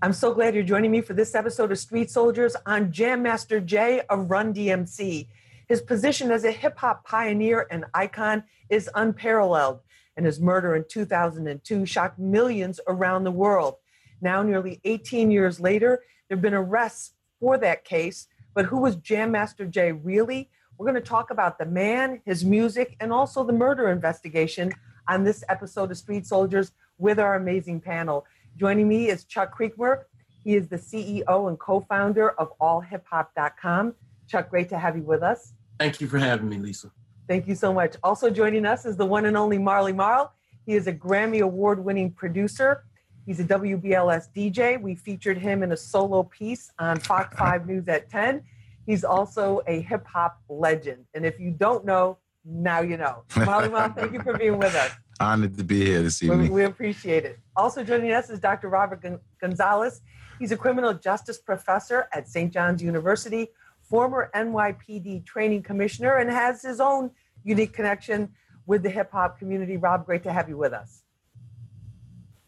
I'm so glad you're joining me for this episode of Street Soldiers on Jam Master Jay of Run DMC. His position as a hip hop pioneer and icon is unparalleled, and his murder in 2002 shocked millions around the world. Now, nearly 18 years later, there have been arrests for that case. But who was Jam Master Jay really? We're going to talk about the man, his music, and also the murder investigation on this episode of Street Soldiers with our amazing panel. Joining me is Chuck Creekmur. He is the CEO and co founder of allhiphop.com. Chuck, great to have you with us. Thank you for having me, Lisa. Thank you so much. Also joining us is the one and only Marley Marl. He is a Grammy Award winning producer. He's a WBLS DJ. We featured him in a solo piece on Fox 5 News at 10. He's also a hip hop legend. And if you don't know, now you know. Marley Marl, thank you for being with us. Honored to be here this evening. We, we appreciate it. Also joining us is Dr. Robert Gonzalez. He's a criminal justice professor at St. John's University, former NYPD training commissioner, and has his own unique connection with the hip hop community. Rob, great to have you with us.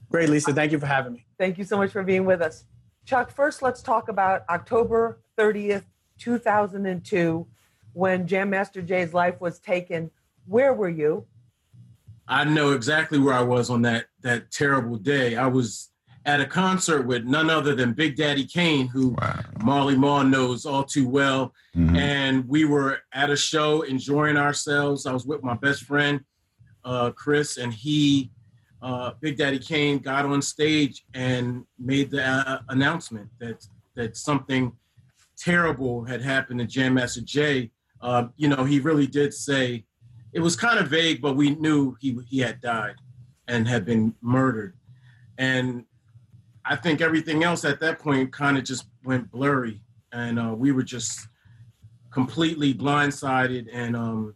Great, Lisa. Thank you for having me. Thank you so much for being with us. Chuck, first let's talk about October 30th, 2002, when Jam Master Jay's life was taken. Where were you? I know exactly where I was on that that terrible day. I was at a concert with none other than Big Daddy Kane, who wow. Marley Marl knows all too well. Mm-hmm. And we were at a show enjoying ourselves. I was with my best friend, uh, Chris, and he, uh, Big Daddy Kane, got on stage and made the uh, announcement that that something terrible had happened to Jam Master Jay. Uh, you know, he really did say it was kind of vague, but we knew he he had died and had been murdered. And I think everything else at that point kind of just went blurry, and uh, we were just completely blindsided. And um,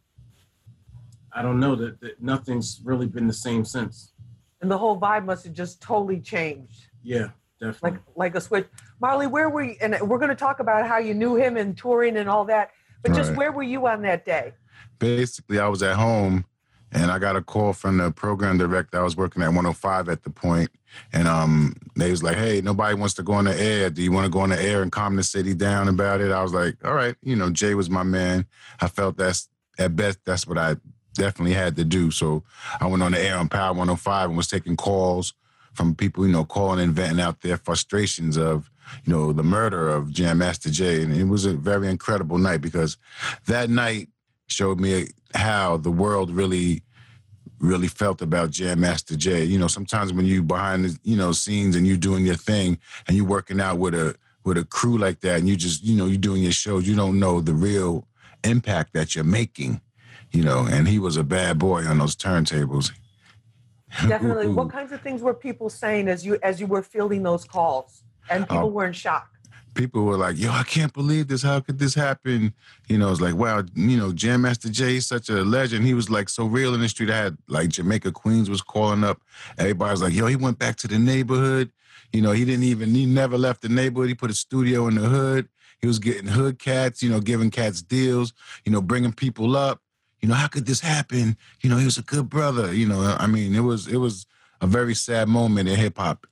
I don't know that, that nothing's really been the same since. And the whole vibe must have just totally changed. Yeah, definitely. Like like a switch. Marley, where were you? And we're going to talk about how you knew him and touring and all that. But just right. where were you on that day? Basically I was at home and I got a call from the program director. I was working at 105 at the point, and um, they was like, "Hey, nobody wants to go on the air. Do you want to go on the air and calm the city down about it?" I was like, "All right, you know, Jay was my man. I felt that's at best that's what I definitely had to do. So I went on the air on Power 105 and was taking calls from people, you know, calling and venting out their frustrations of, you know, the murder of Jam Master Jay. And it was a very incredible night because that night showed me how the world really really felt about Jam Master Jay. You know, sometimes when you behind the you know scenes and you're doing your thing and you're working out with a with a crew like that and you just you know you're doing your shows, you don't know the real impact that you're making. You know, and he was a bad boy on those turntables. Definitely. what kinds of things were people saying as you as you were fielding those calls and people uh, were in shock? People were like, "Yo, I can't believe this. How could this happen?" You know, it's like, wow, you know, Jam Master Jay is such a legend. He was like so real in the street. I had like Jamaica Queens was calling up. Everybody was like, "Yo, he went back to the neighborhood." You know, he didn't even he never left the neighborhood. He put a studio in the hood. He was getting hood cats. You know, giving cats deals. You know, bringing people up. You know, how could this happen? You know, he was a good brother. You know, I mean, it was it was a very sad moment in hip hop.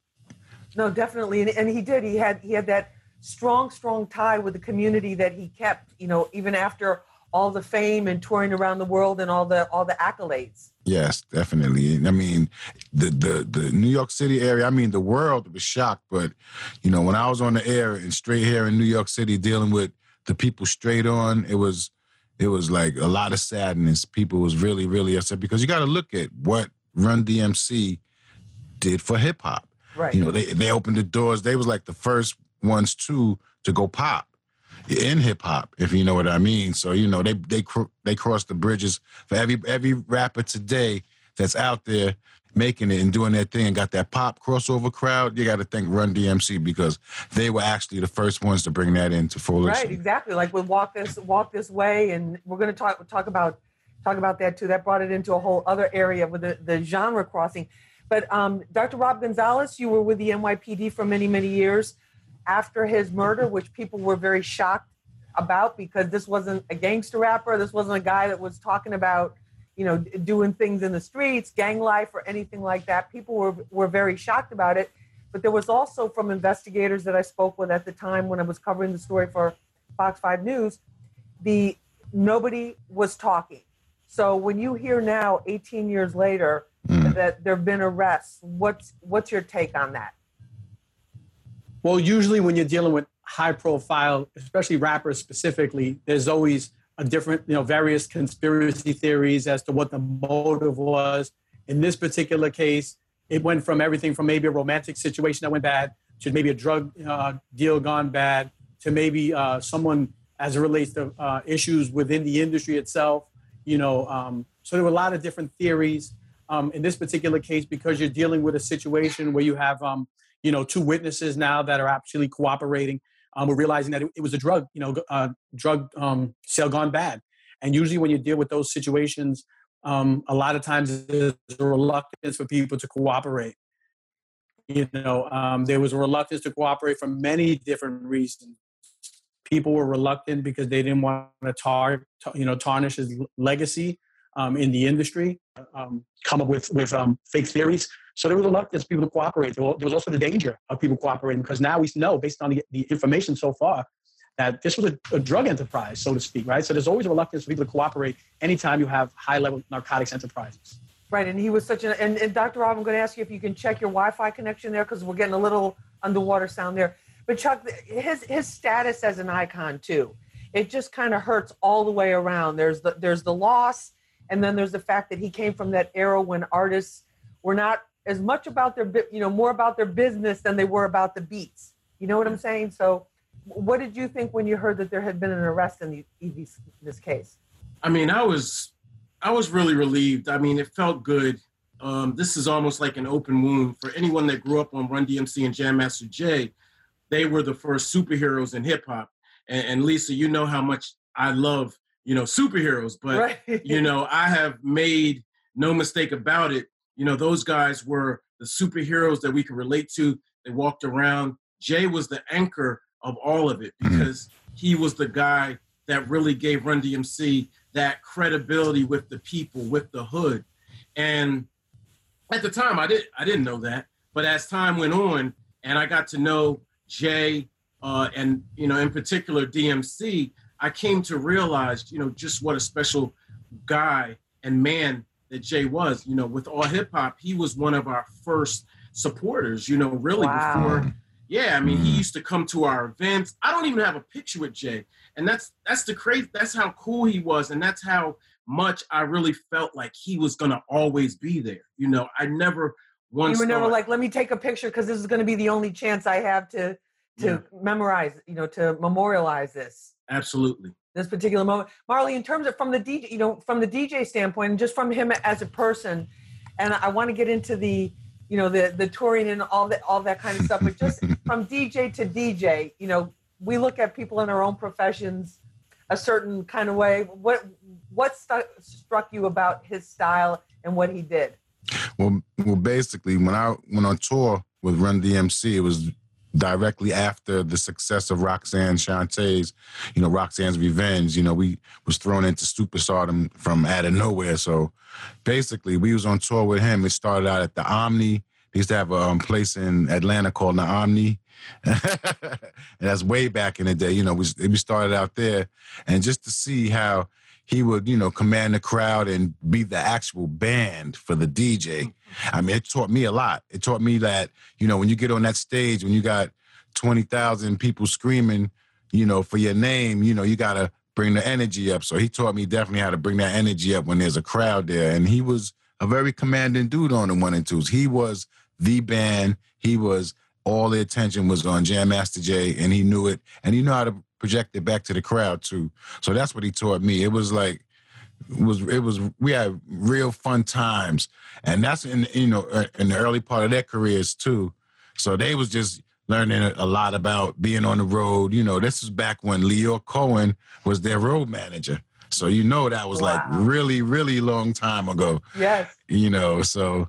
No, definitely, and, and he did. He had he had that strong, strong tie with the community that he kept, you know, even after all the fame and touring around the world and all the all the accolades. Yes, definitely. I mean, the the the New York City area. I mean, the world was shocked. But you know, when I was on the air and straight here in New York City, dealing with the people straight on, it was it was like a lot of sadness. People was really really upset because you got to look at what Run DMC did for hip hop. Right. You know, they they opened the doors. They was like the first ones too to go pop in hip hop, if you know what I mean. So you know they they they cross the bridges for every every rapper today that's out there making it and doing their thing and got that pop crossover crowd. You got to thank Run DMC because they were actually the first ones to bring that into fruition. Right, exactly. Like with Walk This Walk This Way, and we're going to talk talk about talk about that too. That brought it into a whole other area with the, the genre crossing. But um, Dr. Rob Gonzalez, you were with the NYPD for many many years after his murder, which people were very shocked about because this wasn't a gangster rapper. This wasn't a guy that was talking about, you know, doing things in the streets, gang life, or anything like that. People were, were very shocked about it. but there was also from investigators that I spoke with at the time when I was covering the story for Fox 5 News, the nobody was talking. So when you hear now 18 years later mm. that there've been arrests, what's what's your take on that? Well, usually when you're dealing with high profile, especially rappers specifically, there's always a different, you know, various conspiracy theories as to what the motive was. In this particular case, it went from everything from maybe a romantic situation that went bad to maybe a drug uh, deal gone bad to maybe uh, someone as it relates to uh, issues within the industry itself. You know, um, so there were a lot of different theories. Um, in this particular case, because you're dealing with a situation where you have, um, you know, two witnesses now that are actually cooperating, um, we're realizing that it, it, was a drug, you know, uh, drug um, sale gone bad. And usually, when you deal with those situations, um, a lot of times there's a reluctance for people to cooperate. You know, um, there was a reluctance to cooperate for many different reasons. People were reluctant because they didn't want to tar, you know, tarnish his legacy um, in the industry, um, come up with with um, fake theories. So there was a reluctance for people to cooperate. There was also the danger of people cooperating because now we know, based on the, the information so far, that this was a, a, drug enterprise, so to speak, right? So there's always a reluctance for people to cooperate anytime you have high level narcotics enterprises. Right, and he was such an, and, and Dr. Rob, I'm going to ask you if you can check your Wi Fi connection there because we're getting a little underwater sound there. But Chuck, his, his status as an icon, too, it just kind of hurts all the way around. There's the, there's the loss, and then there's the fact that he came from that era when artists were not as much about their, you know, more about their business than they were about the beats. You know what I'm saying? So, what did you think when you heard that there had been an arrest in the, this case? I mean, I was I was really relieved. I mean, it felt good. Um, this is almost like an open wound for anyone that grew up on Run DMC and Jam Master Jay. They were the first superheroes in hip hop. And, and, Lisa, you know how much I love you know superheroes, but right. you know I have made no mistake about it. You know those guys were the superheroes that we could relate to. They walked around. Jay was the anchor of all of it mm-hmm. because mm-hmm. he was the guy that really gave Run DMC that credibility with the people, with the hood. And at the time, I did I didn't know that, but as time went on, and I got to know Jay uh, and you know in particular DMC, I came to realize you know just what a special guy and man that Jay was. You know, with all hip hop, he was one of our first supporters. You know, really wow. before yeah, I mean, mm. he used to come to our events. I don't even have a picture with Jay, and that's that's the crazy. That's how cool he was, and that's how much I really felt like he was gonna always be there. You know, I never once. You were never like, let me take a picture because this is gonna be the only chance I have to to yeah. memorize, you know, to memorialize this. Absolutely. This particular moment, Marley. In terms of from the DJ, you know, from the DJ standpoint, and just from him as a person, and I want to get into the you know the the touring and all that all that kind of stuff but just from dj to dj you know we look at people in our own professions a certain kind of way what what stu- struck you about his style and what he did well well basically when i went on tour with run dmc it was directly after the success of Roxanne Shanté's, you know, Roxanne's Revenge, you know, we was thrown into superstardom from out of nowhere. So basically we was on tour with him. It started out at the Omni. He used to have a um, place in Atlanta called the Omni. and that's way back in the day. You know, we, we started out there. And just to see how he would, you know, command the crowd and be the actual band for the DJ. Mm-hmm. I mean, it taught me a lot. It taught me that, you know, when you get on that stage, when you got 20,000 people screaming, you know, for your name, you know, you got to bring the energy up. So he taught me definitely how to bring that energy up when there's a crowd there. And he was a very commanding dude on the one and twos. He was the band. He was all the attention was on Jam Master Jay, and he knew it, and he knew how to project it back to the crowd too. So that's what he taught me. It was like it was it was we had real fun times, and that's in you know uh, in the early part of their careers too. So they was just learning a lot about being on the road. You know, this is back when Lyor Cohen was their road manager. So you know that was wow. like really, really long time ago. Yes. You know, so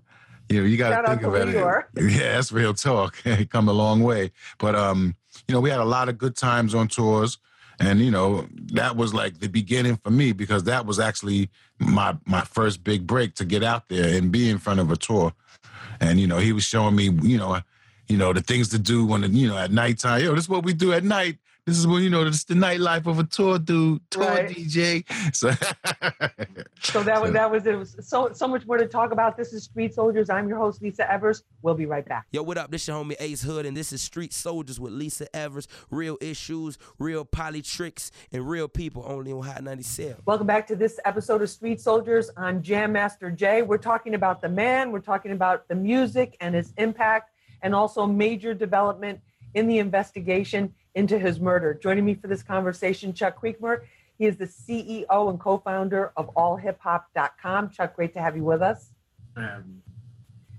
you know, you got to think about it. Yeah, that's real talk. Come a long way. But um, you know, we had a lot of good times on tours. And you know that was like the beginning for me because that was actually my my first big break to get out there and be in front of a tour. And you know he was showing me you know you know, the things to do when you know at nighttime. Yo, this is what we do at night. This is when you know it's the nightlife of a tour dude, tour right. DJ. So, so that was that was it. Was so so much more to talk about. This is Street Soldiers. I'm your host Lisa Evers. We'll be right back. Yo, what up? This your homie Ace Hood, and this is Street Soldiers with Lisa Evers. Real issues, real poly tricks, and real people only on Hot 97. Welcome back to this episode of Street Soldiers on Jam Master Jay. We're talking about the man. We're talking about the music and its impact, and also major development in the investigation into his murder. Joining me for this conversation, Chuck Creekmur. He is the CEO and co-founder of allhiphop.com. Chuck, great to have you with us. Um,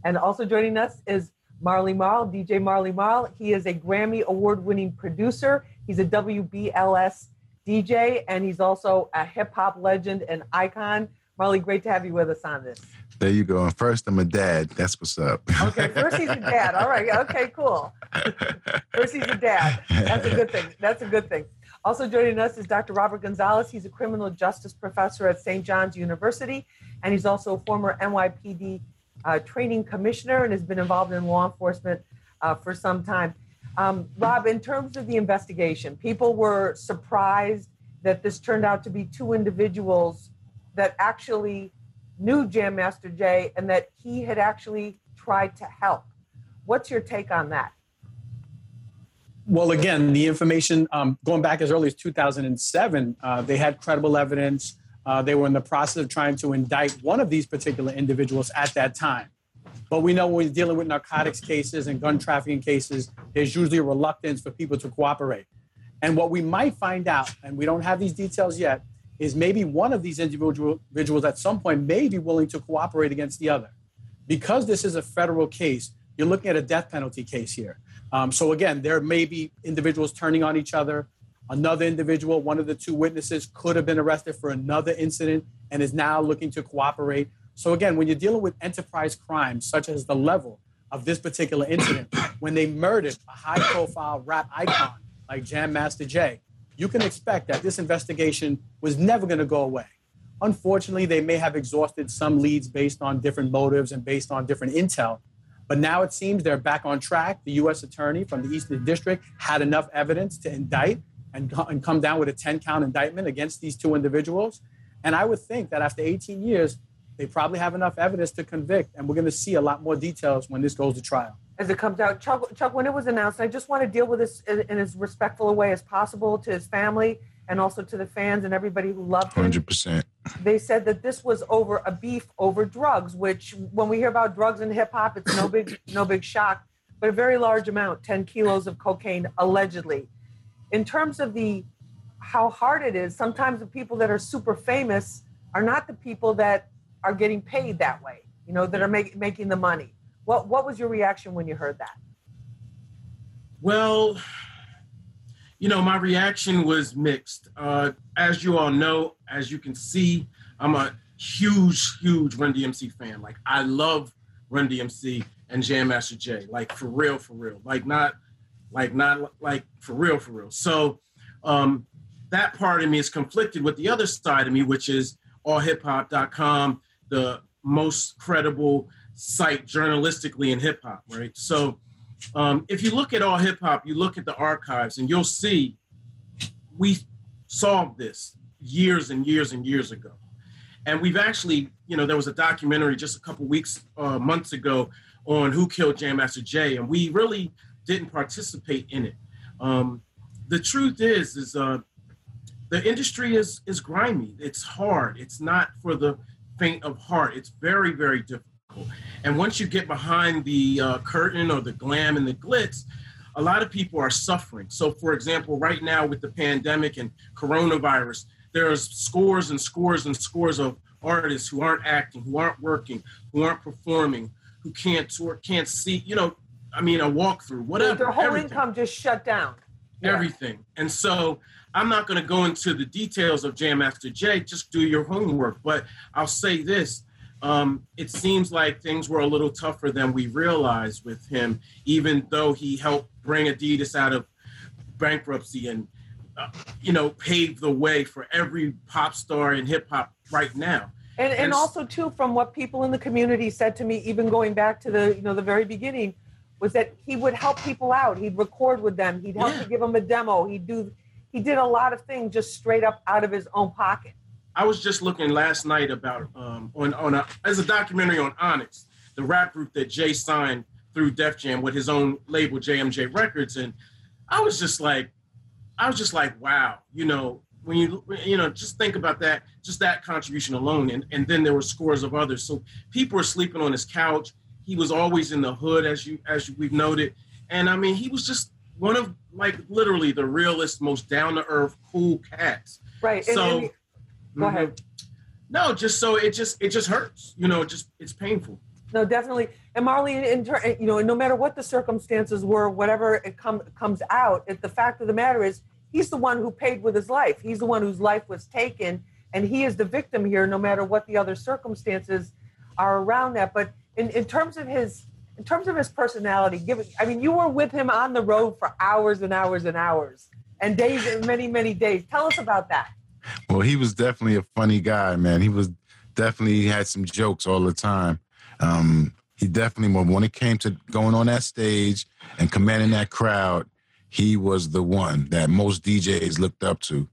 and also joining us is Marley Marl, DJ Marley Marl. He is a Grammy award-winning producer. He's a WBLS DJ, and he's also a hip hop legend and icon. Marley, great to have you with us on this. There you go. And first, I'm a dad. That's what's up. Okay, first he's a dad. All right. Okay, cool. First he's a dad. That's a good thing. That's a good thing. Also joining us is Dr. Robert Gonzalez. He's a criminal justice professor at St. John's University, and he's also a former NYPD uh, training commissioner and has been involved in law enforcement uh, for some time. Um, Rob, in terms of the investigation, people were surprised that this turned out to be two individuals that actually knew Jam Master Jay and that he had actually tried to help. What's your take on that? Well, again, the information um, going back as early as 2007, uh, they had credible evidence. Uh, they were in the process of trying to indict one of these particular individuals at that time. But we know when we're dealing with narcotics cases and gun trafficking cases, there's usually a reluctance for people to cooperate. And what we might find out, and we don't have these details yet, is maybe one of these individuals at some point may be willing to cooperate against the other. Because this is a federal case, you're looking at a death penalty case here. Um, so again, there may be individuals turning on each other. Another individual, one of the two witnesses, could have been arrested for another incident and is now looking to cooperate. So again, when you're dealing with enterprise crimes, such as the level of this particular incident, when they murdered a high-profile rap icon like Jam Master Jay, you can expect that this investigation was never going to go away. Unfortunately, they may have exhausted some leads based on different motives and based on different intel. But now it seems they're back on track. The U.S. attorney from the Eastern District had enough evidence to indict and, and come down with a 10 count indictment against these two individuals. And I would think that after 18 years, they probably have enough evidence to convict. And we're going to see a lot more details when this goes to trial as it comes out. Chuck, Chuck, when it was announced, I just want to deal with this in, in, as respectful a way as possible to his family and also to the fans and everybody who loved him. 100%. They said that this was over a beef over drugs, which when we hear about drugs in hip hop, it's no big, no big shock, but a very large amount, 10 kilos of cocaine allegedly. In terms of the how hard it is, sometimes the people that are super famous are not the people that are getting paid that way, you know, that are make, making the money. What what was your reaction when you heard that? Well, you know, my reaction was mixed. Uh, as you all know, as you can see, I'm a huge, huge Run DMC fan. Like I love Run DMC and Jam Master Jay. Like for real, for real. Like not, like not like for real, for real. So um, that part of me is conflicted with the other side of me, which is allhiphop.com, the most credible site journalistically in hip hop, right? So um, if you look at all hip hop, you look at the archives and you'll see we solved this years and years and years ago. And we've actually, you know, there was a documentary just a couple weeks, uh, months ago on who killed Jam Master Jay, and we really didn't participate in it. Um, the truth is, is uh, the industry is is grimy. It's hard. It's not for the faint of heart. It's very, very difficult. And once you get behind the uh, curtain or the glam and the glitz, a lot of people are suffering. So, for example, right now with the pandemic and coronavirus, there's scores and scores and scores of artists who aren't acting, who aren't working, who aren't performing, who can't or can't see. You know, I mean, a walkthrough, whatever. Their whole everything. income just shut down. Yeah. Everything. And so I'm not going to go into the details of Jam Master Jay. Just do your homework. But I'll say this: um, it seems like things were a little tougher than we realized with him, even though he helped bring Adidas out of bankruptcy and, uh, you know, paved the way for every pop star in hip hop right now. And, and, and also too, from what people in the community said to me, even going back to the you know the very beginning, was that he would help people out. He'd record with them. He'd help yeah. to give them a demo. He'd do. He did a lot of things just straight up out of his own pocket. I was just looking last night about um, on on a, as a documentary on Onyx, the rap group that Jay signed through Def Jam with his own label JMJ Records, and I was just like, I was just like, wow, you know, when you you know just think about that, just that contribution alone, and and then there were scores of others. So people were sleeping on his couch. He was always in the hood, as you as we've noted, and I mean, he was just one of like literally the realest, most down to earth, cool cats. Right. So. And, and Go mm-hmm. ahead. No, just so it just it just hurts. You know, it just it's painful. No, definitely. And Marley, in ter- you know, no matter what the circumstances were, whatever it com- comes out, it, the fact of the matter is, he's the one who paid with his life. He's the one whose life was taken, and he is the victim here, no matter what the other circumstances are around that. But in, in terms of his in terms of his personality, given I mean, you were with him on the road for hours and hours and hours and days and many many days. Tell us about that. Well, he was definitely a funny guy, man. He was definitely had some jokes all the time. Um, he definitely when it came to going on that stage and commanding that crowd, he was the one that most DJs looked up to.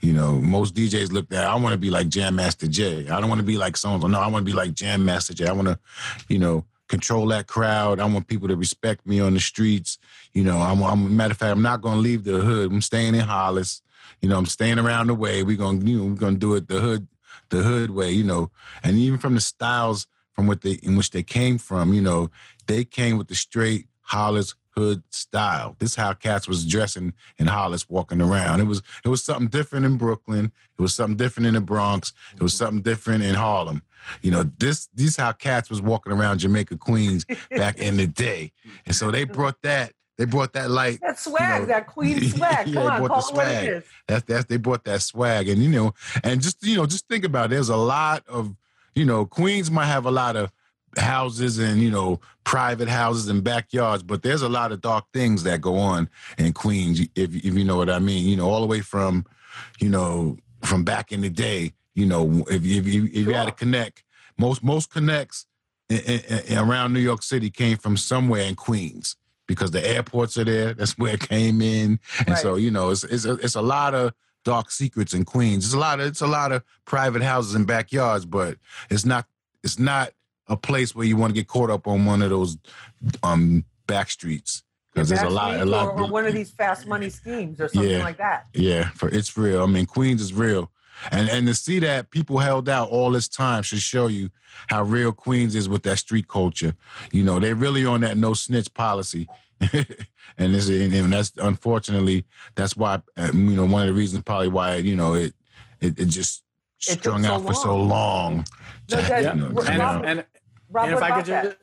You know, most DJs looked at. I want to be like Jam Master Jay. I don't want to be like someone. No, I want to be like Jam Master Jay. I want to, you know, control that crowd. I want people to respect me on the streets. You know, I'm, I'm matter of fact, I'm not going to leave the hood. I'm staying in Hollis. You know, I'm staying around the way. We're gonna, you know, we're gonna do it the hood, the hood way. You know, and even from the styles from what they in which they came from, you know, they came with the straight Hollis hood style. This is how cats was dressing in Hollis, walking around. It was it was something different in Brooklyn. It was something different in the Bronx. It was something different in Harlem. You know, this these how cats was walking around Jamaica Queens back in the day, and so they brought that they brought that light. That swag, you know, that queen swag. Come yeah, on, call the swag. It is. That's that's they brought that swag, and you know, and just you know, just think about it. There's a lot of you know, Queens might have a lot of houses and you know private houses and backyards, but there's a lot of dark things that go on in Queens. If if you know what I mean, you know, all the way from you know from back in the day. You know, if if you if you had to connect, most most connects in, in, in around New York City came from somewhere in Queens because the airports are there. That's where it came in, and right. so you know, it's it's a, it's a lot of dark secrets in Queens. It's a lot of it's a lot of private houses and backyards, but it's not it's not a place where you want to get caught up on one of those um back streets because there's a lot a lot or, or, one of these fast money schemes or something yeah, like that. Yeah, for it's real. I mean, Queens is real. And and to see that people held out all this time should show you how real Queens is with that street culture. You know, they're really on that no snitch policy. and this and that's unfortunately that's why uh, you know one of the reasons probably why you know it it, it just it strung so out long. for so long. No, that, you know, and, and, and, and if I could just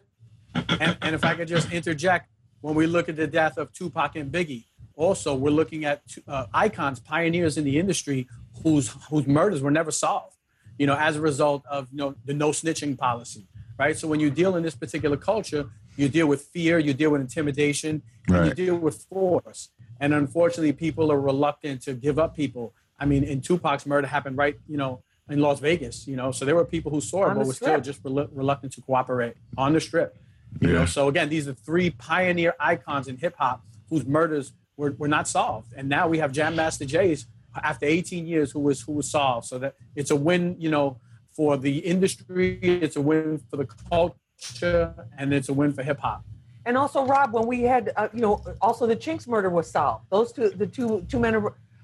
and, and if I could just interject, when we look at the death of Tupac and Biggie, also we're looking at uh, icons, pioneers in the industry whose whose murders were never solved. You know, as a result of you know the no snitching policy, right? So when you deal in this particular culture, you deal with fear, you deal with intimidation, right. you deal with force. And unfortunately, people are reluctant to give up people. I mean, in Tupac's murder happened right, you know, in Las Vegas, you know, so there were people who saw it, but were still just rel- reluctant to cooperate on the strip. You yeah. know, so again, these are three pioneer icons in hip hop whose murders were, were not solved. And now we have Jam Master Jay's after 18 years who was who was solved. So that it's a win, you know, for the industry, it's a win for the culture, and it's a win for hip hop. And also, Rob, when we had, uh, you know, also the Chinx murder was solved. Those two, the two two men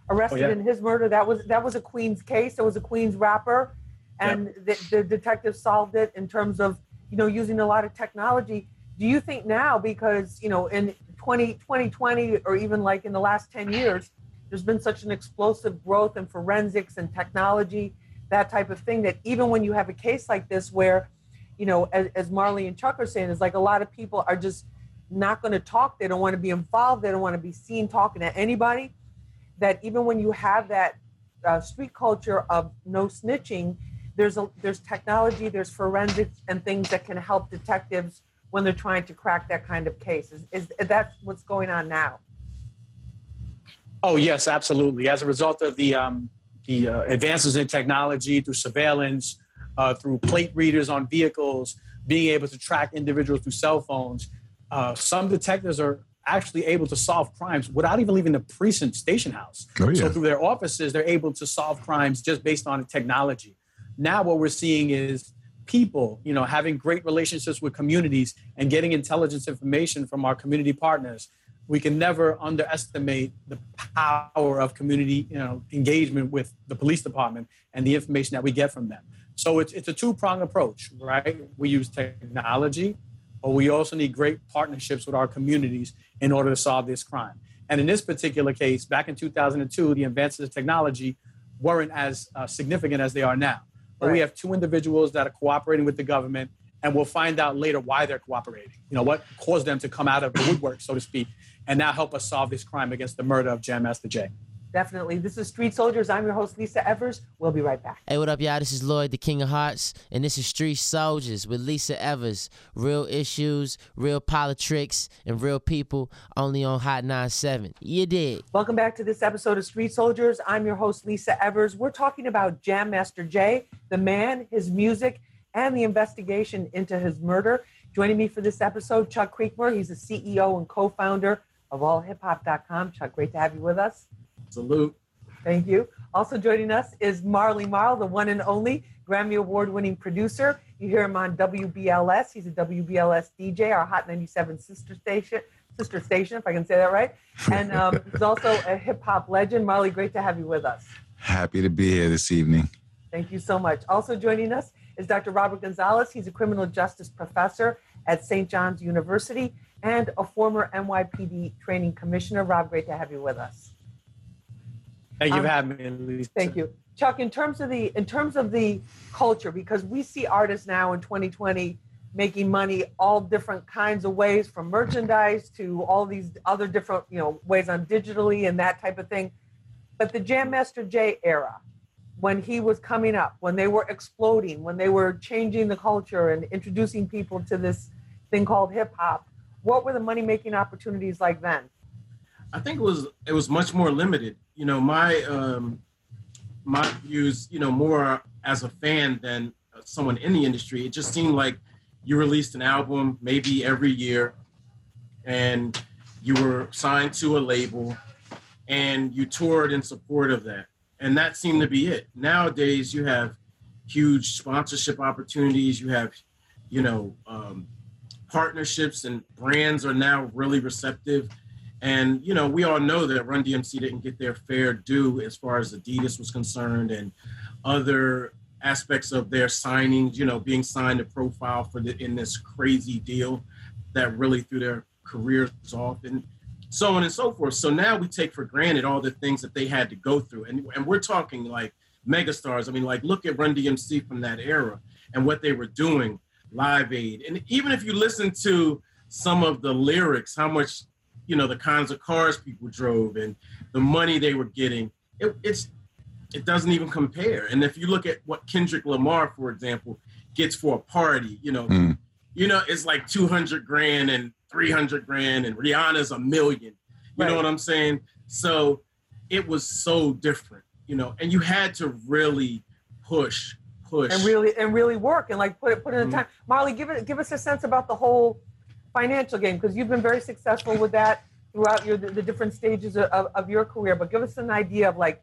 arrested oh, yeah. in his murder, that was that was a Queens case. There was a Queens rapper, and yep. the, the detectives solved it in terms of you know using a lot of technology. Do you think now, because you know, in 20, 2020 or even like in the last 10 years, there's been such an explosive growth in forensics and technology, that type of thing, that even when you have a case like this where you know, as, as Marley and Chuck are saying, is like a lot of people are just not going to talk. They don't want to be involved. They don't want to be seen talking to anybody. That even when you have that uh, street culture of no snitching, there's a there's technology, there's forensics and things that can help detectives when they're trying to crack that kind of case. Is, is, is that what's going on now? Oh yes, absolutely. As a result of the um, the uh, advances in technology through surveillance, uh, through plate readers on vehicles, being able to track individuals through cell phones. uh, some detectives are actually able to solve crimes without even leaving the precinct station house. Oh, yeah. So through their offices, they're able to solve crimes just based on technology. Now what we're seeing is people, you know, having great relationships with communities and getting intelligence information from our community partners. We can never underestimate the power of community, you know, engagement with the police department and the information that we get from them. So it's, it's a two-pronged approach, right? We use technology, but we also need great partnerships with our communities in order to solve this crime. And in this particular case, back in 2002, the advances of technology weren't as uh, significant as they are now. But right. we have two individuals that are cooperating with the government, and we'll find out later why they're cooperating. You know, what caused them to come out of the woodwork, so to speak, and now help us solve this crime against the murder of Jam Master Jay. Definitely. This is Street Soldiers. I'm your host, Lisa Evers. We'll be right back. Hey, what up, y'all? This is Lloyd, the King of Hearts, and this is Street Soldiers with Lisa Evers. Real issues, real politics, and real people only on Hot 97. You did. Welcome back to this episode of Street Soldiers. I'm your host, Lisa Evers. We're talking about Jam Master Jay, the man, his music, and the investigation into his murder. Joining me for this episode, Chuck Creekmur. He's the CEO and co founder of allhiphop.com. Chuck, great to have you with us. Salute. Thank you. Also joining us is Marley Marl, the one and only Grammy Award winning producer. You hear him on WBLS. He's a WBLS DJ, our Hot 97 sister station, sister station, if I can say that right. And um, he's also a hip hop legend. Marley, great to have you with us. Happy to be here this evening. Thank you so much. Also joining us is Dr. Robert Gonzalez. He's a criminal justice professor at St. John's University and a former NYPD training commissioner. Rob, great to have you with us. Thank you um, for having me, Elise. Thank you, Chuck. In terms of the in terms of the culture, because we see artists now in 2020 making money all different kinds of ways, from merchandise to all these other different you know ways on digitally and that type of thing. But the Jam Master Jay era, when he was coming up, when they were exploding, when they were changing the culture and introducing people to this thing called hip hop, what were the money making opportunities like then? I think it was it was much more limited you know, my um, my views, you know, more as a fan than someone in the industry. It just seemed like you released an album maybe every year, and you were signed to a label, and you toured in support of that, and that seemed to be it. Nowadays, you have huge sponsorship opportunities. You have, you know, um, partnerships, and brands are now really receptive and you know, we all know that Run DMC didn't get their fair due as far as Adidas was concerned, and other aspects of their signings. You know, being signed to profile for the in this crazy deal that really threw their careers off, and so on and so forth. So now we take for granted all the things that they had to go through, and and we're talking like megastars. I mean, like look at Run DMC from that era and what they were doing, Live Aid, and even if you listen to some of the lyrics, how much you know the kinds of cars people drove and the money they were getting it, it's it doesn't even compare and if you look at what kendrick lamar for example gets for a party you know mm. you know it's like 200 grand and 300 grand and rihanna's a million you right. know what i'm saying so it was so different you know and you had to really push push and really and really work and like put it put in the mm. time Marley, give it give us a sense about the whole financial game because you've been very successful with that throughout your the, the different stages of, of your career. But give us an idea of like,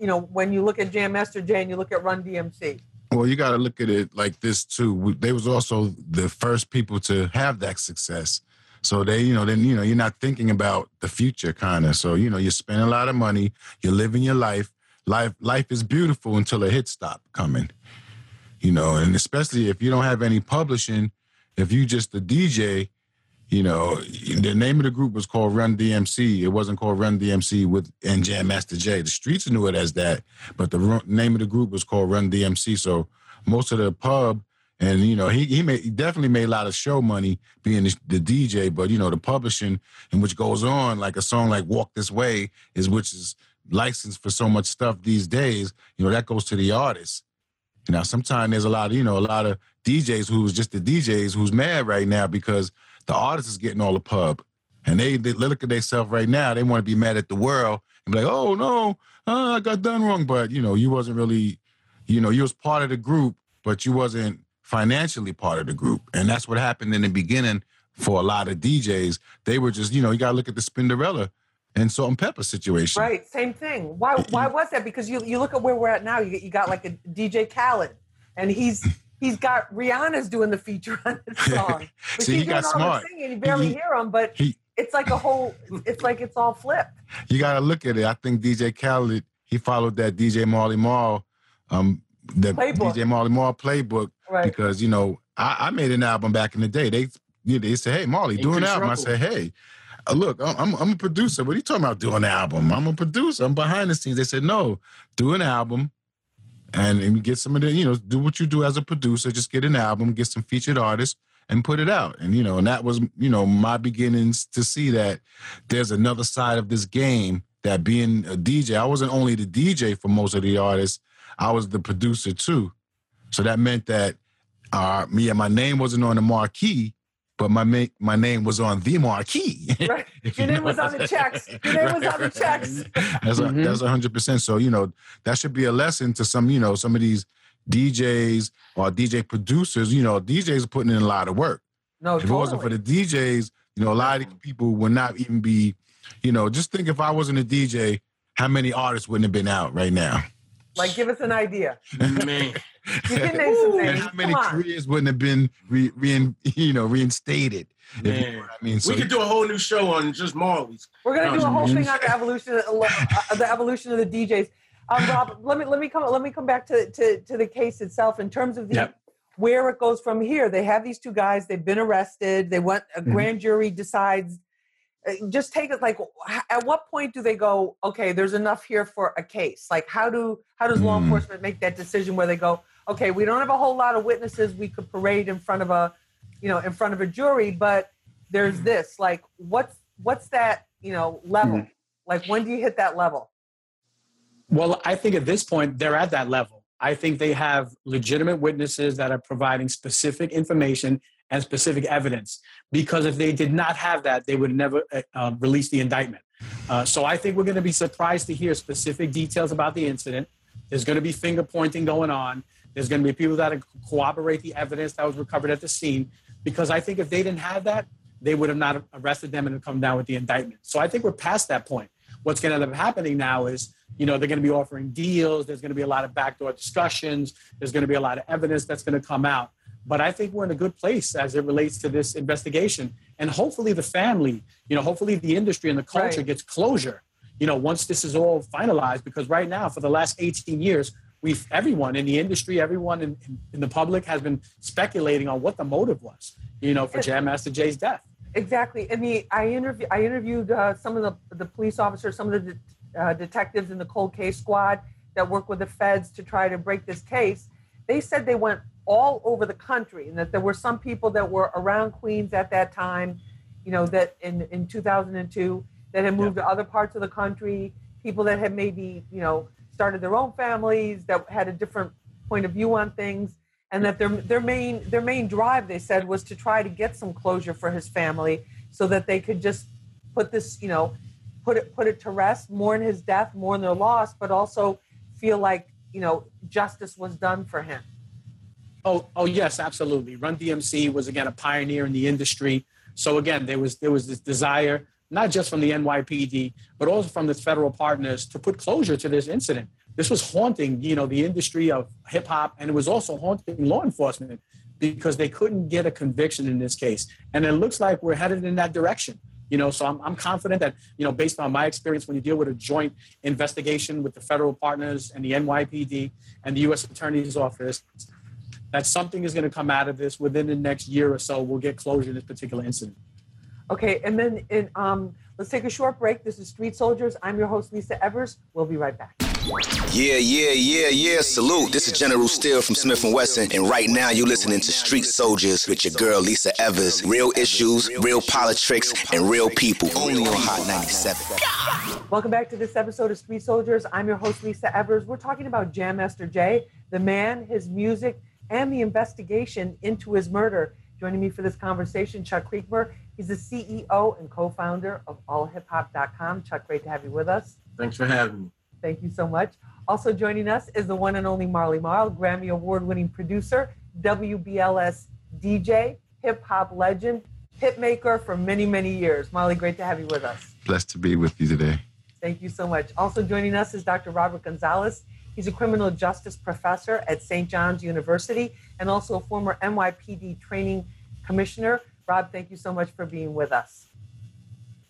you know, when you look at Jam Master Jay and you look at Run DMC. Well, you got to look at it like this too. They was also the first people to have that success. So they, you know, then you know, you're not thinking about the future, kind of. So you know, you spend a lot of money, you're living your life. Life, life is beautiful until a hit stop coming. You know, and especially if you don't have any publishing, if you just a DJ, you know, the name of the group was called Run DMC. It wasn't called Run DMC with and Jam Master Jay. The streets knew it as that, but the name of the group was called Run DMC. So most of the pub and you know he he, made, he definitely made a lot of show money being the, the, DJ, but you know the publishing and which goes on like a song like Walk This Way is which is licensed for so much stuff these days. You know that goes to the artist. Now sometimes there's a lot of you know a lot of DJs who's just the DJs who's mad right now because the artist is getting all the pub. And they, they look at themselves right now, they want to be mad at the world and be like, oh no, uh, I got done wrong. But you know, you wasn't really, you know, you was part of the group, but you wasn't financially part of the group. And that's what happened in the beginning for a lot of DJs. They were just, you know, you got to look at the Spinderella and Salt-N-Pepa situation. Right, same thing. Why why was that? Because you you look at where we're at now. You you got like a DJ Khaled, and he's he's got Rihanna's doing the feature on the song. But See, he got smart. Singing, you barely he, hear him, but he, it's like a whole. It's like it's all flipped. You got to look at it. I think DJ Khaled he followed that DJ Marley Marl, um, the playbook. DJ Marley Marl playbook right. because you know I, I, made an album back in the day. They you know, they said, "Hey, Marley, do an album." I said, "Hey." Uh, look, I'm, I'm a producer. What are you talking about doing an album? I'm a producer. I'm behind the scenes. They said, no, do an album and, and get some of the, you know, do what you do as a producer. Just get an album, get some featured artists and put it out. And, you know, and that was, you know, my beginnings to see that there's another side of this game that being a DJ, I wasn't only the DJ for most of the artists, I was the producer too. So that meant that uh, me and my name wasn't on the marquee, but my ma- my name was on the marquee. Right. Your name was on the checks. Your name was on the checks. That's mm-hmm. a, that's hundred percent. So you know that should be a lesson to some you know some of these DJs or DJ producers. You know DJs are putting in a lot of work. No, if totally. it wasn't for the DJs, you know a lot of people would not even be. You know, just think if I wasn't a DJ, how many artists wouldn't have been out right now? Like, give us an idea. Man. You can name some. And how many careers wouldn't have been re, re, you know reinstated? Man. You know I mean, so we could do a whole new show on just Marley's. We're gonna do a whole thing on the evolution, of, uh, the evolution of the DJs. Um, Rob, let me let me come let me come back to to, to the case itself in terms of the yep. where it goes from here. They have these two guys. They've been arrested. They went. A mm-hmm. grand jury decides. Uh, just take it like at what point do they go? Okay, there's enough here for a case. Like how do how does law mm. enforcement make that decision where they go? Okay, we don't have a whole lot of witnesses we could parade in front of a, you know, in front of a jury, but there's this. Like, what's what's that, you know, level? Mm-hmm. Like, when do you hit that level? Well, I think at this point they're at that level. I think they have legitimate witnesses that are providing specific information and specific evidence. Because if they did not have that, they would never uh, um, release the indictment. Uh, so I think we're going to be surprised to hear specific details about the incident. There's going to be finger pointing going on. There's going to be people that corroborate the evidence that was recovered at the scene, because I think if they didn't have that, they would have not arrested them and come down with the indictment. So I think we're past that point. What's going to end up happening now is, you know, they're going to be offering deals. There's going to be a lot of backdoor discussions. There's going to be a lot of evidence that's going to come out. But I think we're in a good place as it relates to this investigation. And hopefully the family, you know, hopefully the industry and the culture right. gets closure, you know, once this is all finalized. Because right now, for the last 18 years, we've everyone in the industry, everyone in, in, the public has been speculating on what the motive was, you know, for Jam Master Jay's death. Exactly. I mean, I interviewed I interviewed uh, some of the the police officers, some of the de- uh, detectives in the cold case squad that work with the feds to try to break this case. They said they went all over the country, and that there were some people that were around Queens at that time, you know, that in in 2002 that had moved to other parts of the country, people that had maybe you know started their own families, that had a different point of view on things, and that their their main their main drive, they said, was to try to get some closure for his family, so that they could just put this, you know, put it put it to rest, mourn his death, mourn their loss, but also feel like you know justice was done for him. Oh, oh yes, absolutely. Run DMC was again a pioneer in the industry. So again, there was there was this desire not just from the NYPD, but also from the federal partners to put closure to this incident. This was haunting, you know, the industry of hip hop, and it was also haunting law enforcement because they couldn't get a conviction in this case. And it looks like we're headed in that direction. You know, so I'm, I'm confident that, you know, based on my experience, when you deal with a joint investigation with the federal partners and the NYPD and the U.S. Attorney's Office, that something is going to come out of this within the next year or so. We'll get closure in this particular incident. Okay, and then in, um, let's take a short break. This is Street Soldiers. I'm your host, Lisa Evers. We'll be right back. Yeah, yeah, yeah, yeah. Salute. This is General Steele from Smif-N-Wessun, and right now you're listening to Street Soldiers with your girl Lisa Evers. Real issues, real politics, and real people. Only on Hot 97. Welcome back to this episode of Street Soldiers. I'm your host Lisa Evers. We're talking about Jam Master Jay, the man, his music, and the investigation into his murder. Joining me for this conversation, Chuck Creekmur. He's the CEO and co-founder of allhiphop.com. Chuck, great to have you with us. Thanks for having me. Thank you so much. Also joining us is the one and only Marley Marl, Grammy Award winning producer, WBLS DJ, hip hop legend, hit maker for many, many years. Marley, great to have you with us. Blessed to be with you today. Thank you so much. Also joining us is Dr. Robert Gonzalez. He's a criminal justice professor at St. John's University and also a former NYPD training commissioner. Rob, thank you so much for being with us.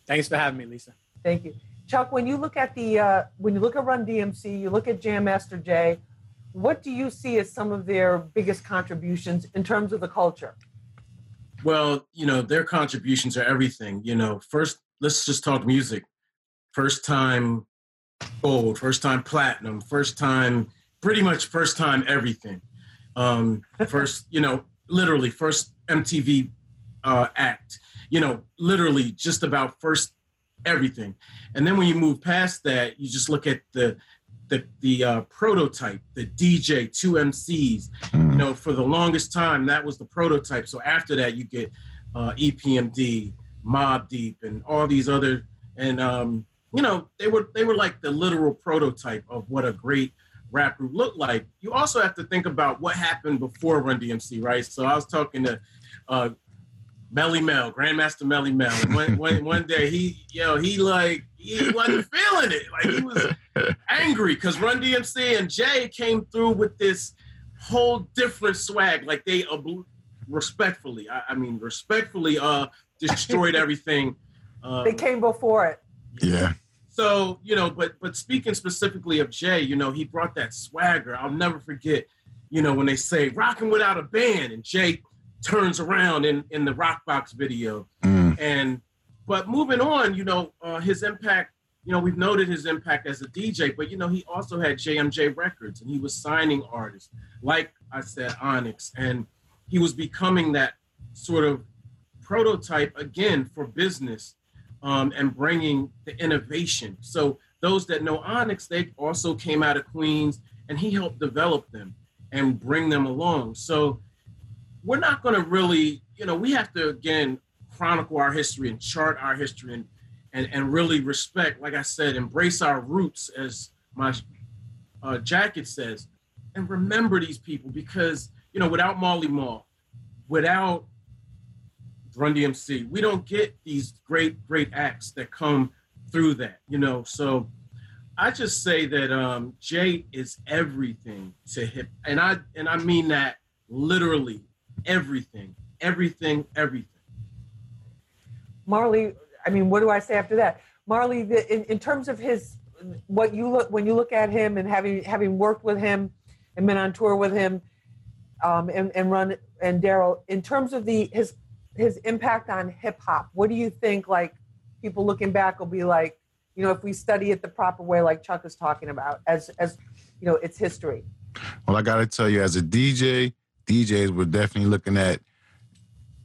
Thanks for having me, Lisa. Thank you. Chuck, when you look at the uh, when you look at Run DMC, you look at Jam Master Jay, what do you see as some of their biggest contributions in terms of the culture? Well, you know, their contributions are everything. You know, first, let's just talk music. First time gold, first time platinum, first time, pretty much first time everything. Um, first, you know, literally first MTV uh, act. You know, literally just about first everything. And then when you move past that, you just look at the the the uh, prototype, the DJ, two MCs. You Mm. know, for the longest time, that was the prototype. So after that, you get uh, EPMD, Mobb Deep, and all these other, and um, you know, they were they were like the literal prototype of what a great rap group looked like. You also have to think about what happened before Run DMC, right? So I was talking to uh, Melle Mel, Grandmaster Melle Mel. And one, one, one day he, yo, he like, he wasn't feeling it. Like he was angry because Run DMC and Jay came through with this whole different swag. Like they, obl- respectfully, I, I mean, respectfully, uh, destroyed everything. Um, They came before it. Yeah. so you know, but but speaking specifically of Jay, you know, he brought that swagger. I'll never forget, you know, when they say "rocking without a band" and Jay turns around in in the Rock Box video, Mm. and but moving on, you know, uh, his impact. You know, we've noted his impact as a DJ, but you know, he also had JMJ Records, and he was signing artists, like I said, Onyx, and he was becoming that sort of prototype again for business um, and bringing the innovation. So those that know Onyx, they also came out of Queens, and he helped develop them and bring them along. So we're not going to really, you know, we have to again chronicle our history and chart our history and and and really respect, like I said, embrace our roots, as my uh, jacket says, and remember these people because you know, without Molly Marl, without Run DMC. We don't get these great, great acts that come through that, you know. So I just say that um, Jay is everything to hip, and I and I mean that literally everything, everything, everything. Marley, I mean, what do I say after that? Marley, the, in, in terms of his, what you look when you look at him and having having worked with him and been on tour with him, um, and and run and Darryl, in terms of the his his impact on hip hop, what do you think? Like people looking back will be like, you know, if we study it the proper way, like Chuck is talking about, as as you know, its history. Well, I got to tell you, as a DJ, DJs were definitely looking at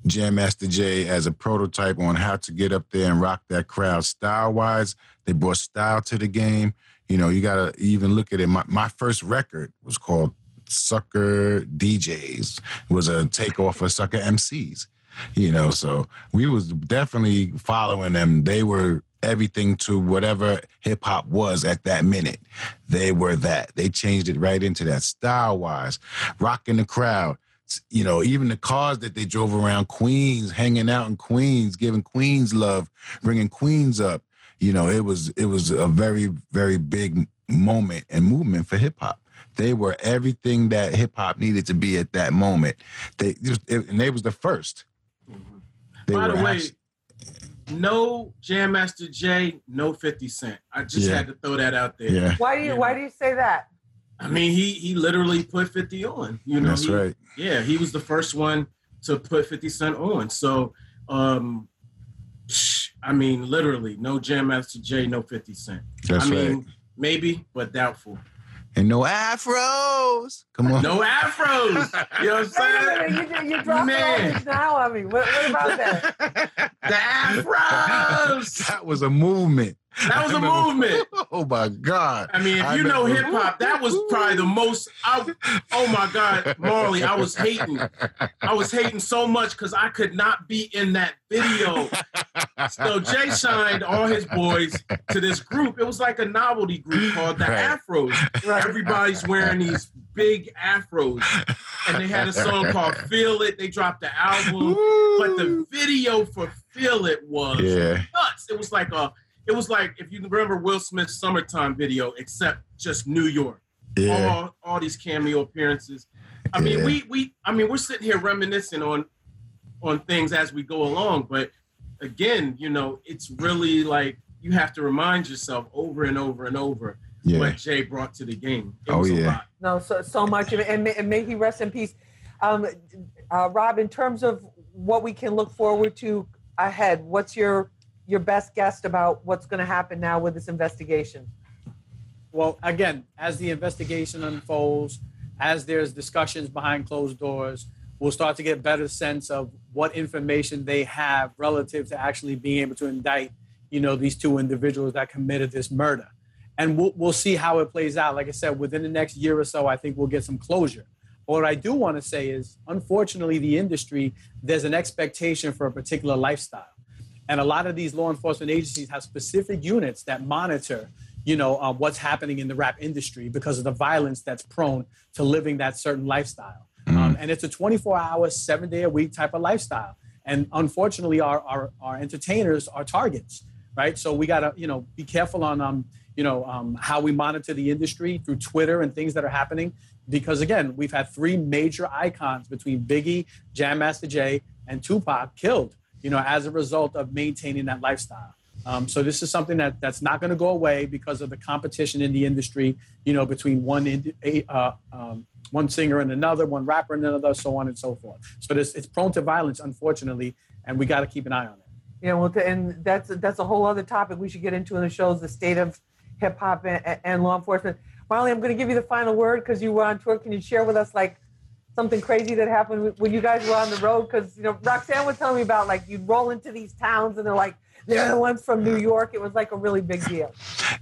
Jam Master Jay as a prototype on how to get up there and rock that crowd. Style wise, they brought style to the game. You know, you got to even look at it. My, my first record was called Sucker DJs. It was a takeoff of Sucker MCs. You know, so we was definitely following them. They were everything to whatever hip hop was at that minute. They were that. They changed it right into that style wise, rocking the crowd. You know, even the cars that they drove around Queens, hanging out in Queens, giving Queens love, bringing Queens up. You know, it was it was a very very big moment and movement for hip hop. They were everything that hip hop needed to be at that moment. They and they was the first. They By the way, no Jam Master Jay, no 50 Cent. I just Yeah. had to throw that out there. yeah, Why do you Yeah. Why do you say that? I mean, he he literally put 50 on. You know, that's he- right. Yeah, he was the first one to put 50 Cent on. So, um, I mean, literally, no Jam Master Jay, no 50 Cent. That's I mean, right. maybe, but doubtful. And no afros. Come on. No afros. you know what I'm Wait a saying? minute, you, you dropped all this now on me. What, what about that? The afros. that was a movement. That was a movement. Oh my God. I mean, if I you know hip hop, that was probably the most. I, oh my God, Marley, I was hating. I was hating so much because I could not be in that video. So Jay signed all his boys to this group. It was like a novelty group called the Right. Afros. Right. Everybody's wearing these big afros. and they had a song called "Feel It." They dropped the album, but the video for "Feel It" was Yeah. nuts. It was like a, it was like if you remember Will Smith's "Summertime" video, except just New York. Yeah. All all these cameo appearances. I mean, Yeah. we we I mean, we're sitting here reminiscing on on things as we go along, but again, you know, it's really like you have to remind yourself over and over and over Yeah. what Jay brought to the game. It Oh, was a yeah. lot. No, so so much of it, and may, and may he rest in peace. Um, uh, Rob, in terms of what we can look forward to ahead, what's your your best guess about what's going to happen now with this investigation? Well, again, as the investigation unfolds, as there's discussions behind closed doors, we'll start to get better sense of what information they have relative to actually being able to indict, you know, these two individuals that committed this murder. And we'll, we'll see how it plays out. Like I said, within the next year or so, I think we'll get some closure. But what I do want to say is, unfortunately, the industry, there's an expectation for a particular lifestyle. And a lot of these law enforcement agencies have specific units that monitor, you know, uh, what's happening in the rap industry because of the violence that's prone to living that certain lifestyle. Um, and it's a 24 hour, seven day a week type of lifestyle. And unfortunately, our, our, our entertainers are targets, right? So we got to, you know, be careful on, um, you know, um, how we monitor the industry through Twitter and things that are happening. Because again, we've had three major icons between Biggie, Jam Master Jay, and Tupac killed, you know, as a result of maintaining that lifestyle. Um, so this is something that that's not going to go away because of the competition in the industry, you know, between one a- uh, um, one singer and another, one rapper and another, so on and so forth. So this, it's prone to violence, unfortunately, and we got to keep an eye on it. Yeah, well, and that's that's a whole other topic we should get into in the shows, the state of hip hop and, and law enforcement. Marley, I'm going to give you the final word because you were on tour. Can you share with us like something crazy that happened when you guys were on the road? Because you know, Roxanne was telling me about like you'd roll into these towns and they're like they're the ones from New York. It was like a really big deal.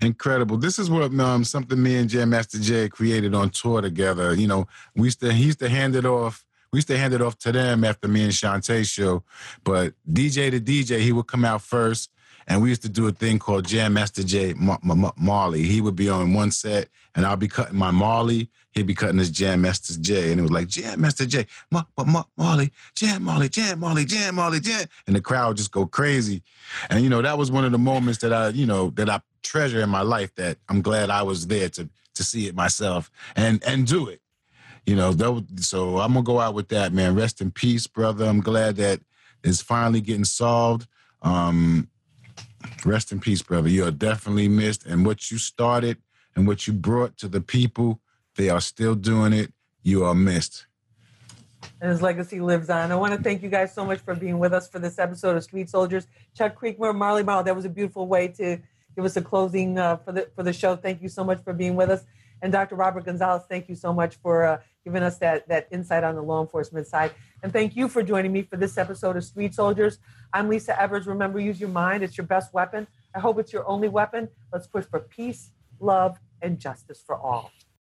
Incredible. This is what um something me and Jam Master Jay created on tour together. You know, we used to he used to hand it off. We used to hand it off to them after me and Shanté show. But DJ to DJ, he would come out first, and we used to do a thing called Jam Master Ma- Marley. He would be on one set, and I'll be cutting my Marley. He'd be cutting his Jam Master Jay, and it was like Jam Master Ma- Marley, Jam Marley, Jam Marley, Jam Marley, Jam, and the crowd just go crazy. And you know that was one of the moments that I, you know, that I treasure in my life. That I'm glad I was there to to see it myself and and do it. You know, that so I'm gonna go out with that, man. Rest in peace, brother. I'm glad that it's finally getting solved. Um, rest in peace, brother. You are definitely missed, and what you started and what you brought to the people, they are still doing it. You are missed. and his legacy lives on. I want to thank you guys so much for being with us for this episode of Street Soldiers. Chuck Creekmur, Marley Marl, that was a beautiful way to give us a closing uh, for the for the show. Thank you so much for being with us. And Dr. Robert Gonzalez, thank you so much for uh, giving us that that insight on the law enforcement side. And thank you for joining me for this episode of Street Soldiers. I'm Lisa Evers. Remember, use your mind; it's your best weapon. I hope it's your only weapon. Let's push for peace, love, and justice for all.